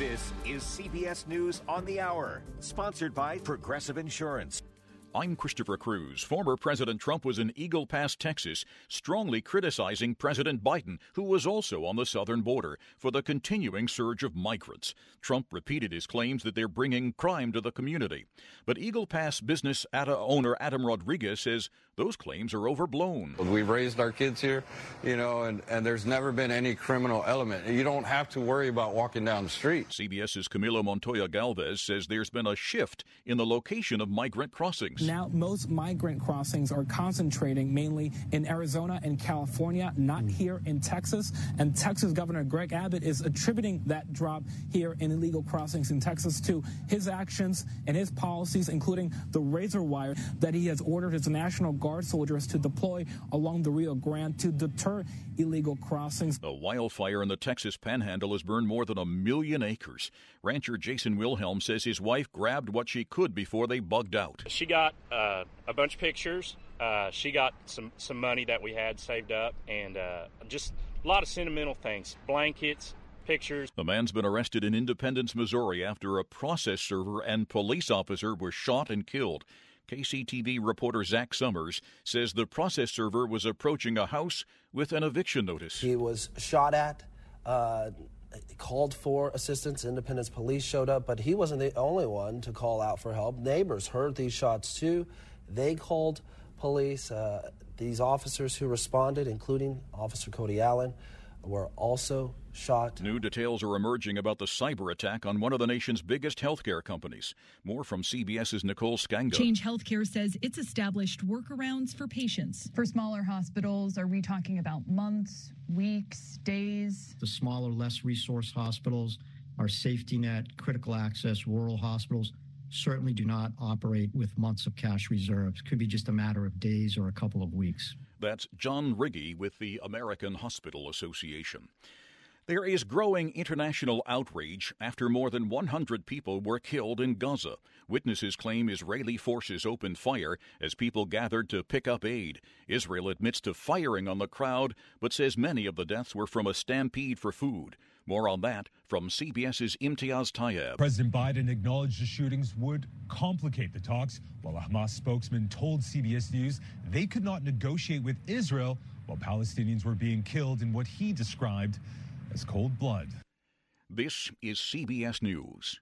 This is CBS News on the Hour, sponsored by Progressive Insurance. I'm Christopher Cruise. Former President Trump was in Eagle Pass, Texas, strongly criticizing President Biden, who was also on the southern border, for the continuing surge of migrants. Trump repeated his claims that they're bringing crime to the community. But Eagle Pass business owner Adam Rodriguez says those claims are overblown. We've raised our kids here, you know, and, and there's never been any criminal element. You don't have to worry about walking down the street. CBS's Camilo Montoya Galvez says there's been a shift in the location of migrant crossings. Now, most migrant crossings are concentrating mainly in Arizona and California, not mm. here in Texas. And Texas Governor Greg Abbott is attributing that drop here in illegal crossings in Texas to his actions and his policies, including the razor wire that he has ordered his National Guard soldiers to deploy along the Rio Grande to deter illegal crossings. The wildfire in the Texas panhandle has burned more than a million acres. Rancher Jason Wilhelm says his wife grabbed what she could before they bugged out. She got uh, a bunch of pictures. Uh, she got some, some money that we had saved up and uh, just a lot of sentimental things blankets, pictures. The man's been arrested in Independence, Missouri after a process server and police officer were shot and killed. KCTV reporter Zach Summers says the process server was approaching a house with an eviction notice. He was shot at. Called for assistance. Independence police showed up, but he wasn't the only one to call out for help. Neighbors heard these shots too. They called police. Uh, these officers who responded, including Officer Cody Allen, were also shot. New details are emerging about the cyber attack on one of the nation's biggest healthcare companies. More from CBS's Nicole Sganga. Change Healthcare says it's established workarounds for patients. For smaller hospitals, are we talking about months, weeks, days? The smaller, less resource hospitals, our safety net, critical access, rural hospitals certainly do not operate with months of cash reserves. Could be just a matter of days or a couple of weeks. That's John Riggi with the American Hospital Association. There is growing international outrage after more than 100 people were killed in Gaza. Witnesses claim Israeli forces opened fire as people gathered to pick up aid. Israel admits to firing on the crowd, but says many of the deaths were from a stampede for food. More on that from CBS's Imtiaz Tyab. President Biden acknowledged the shootings would complicate the talks, while a Hamas spokesman told CBS News they could not negotiate with Israel while Palestinians were being killed in what he described as cold blood. This is CBS News.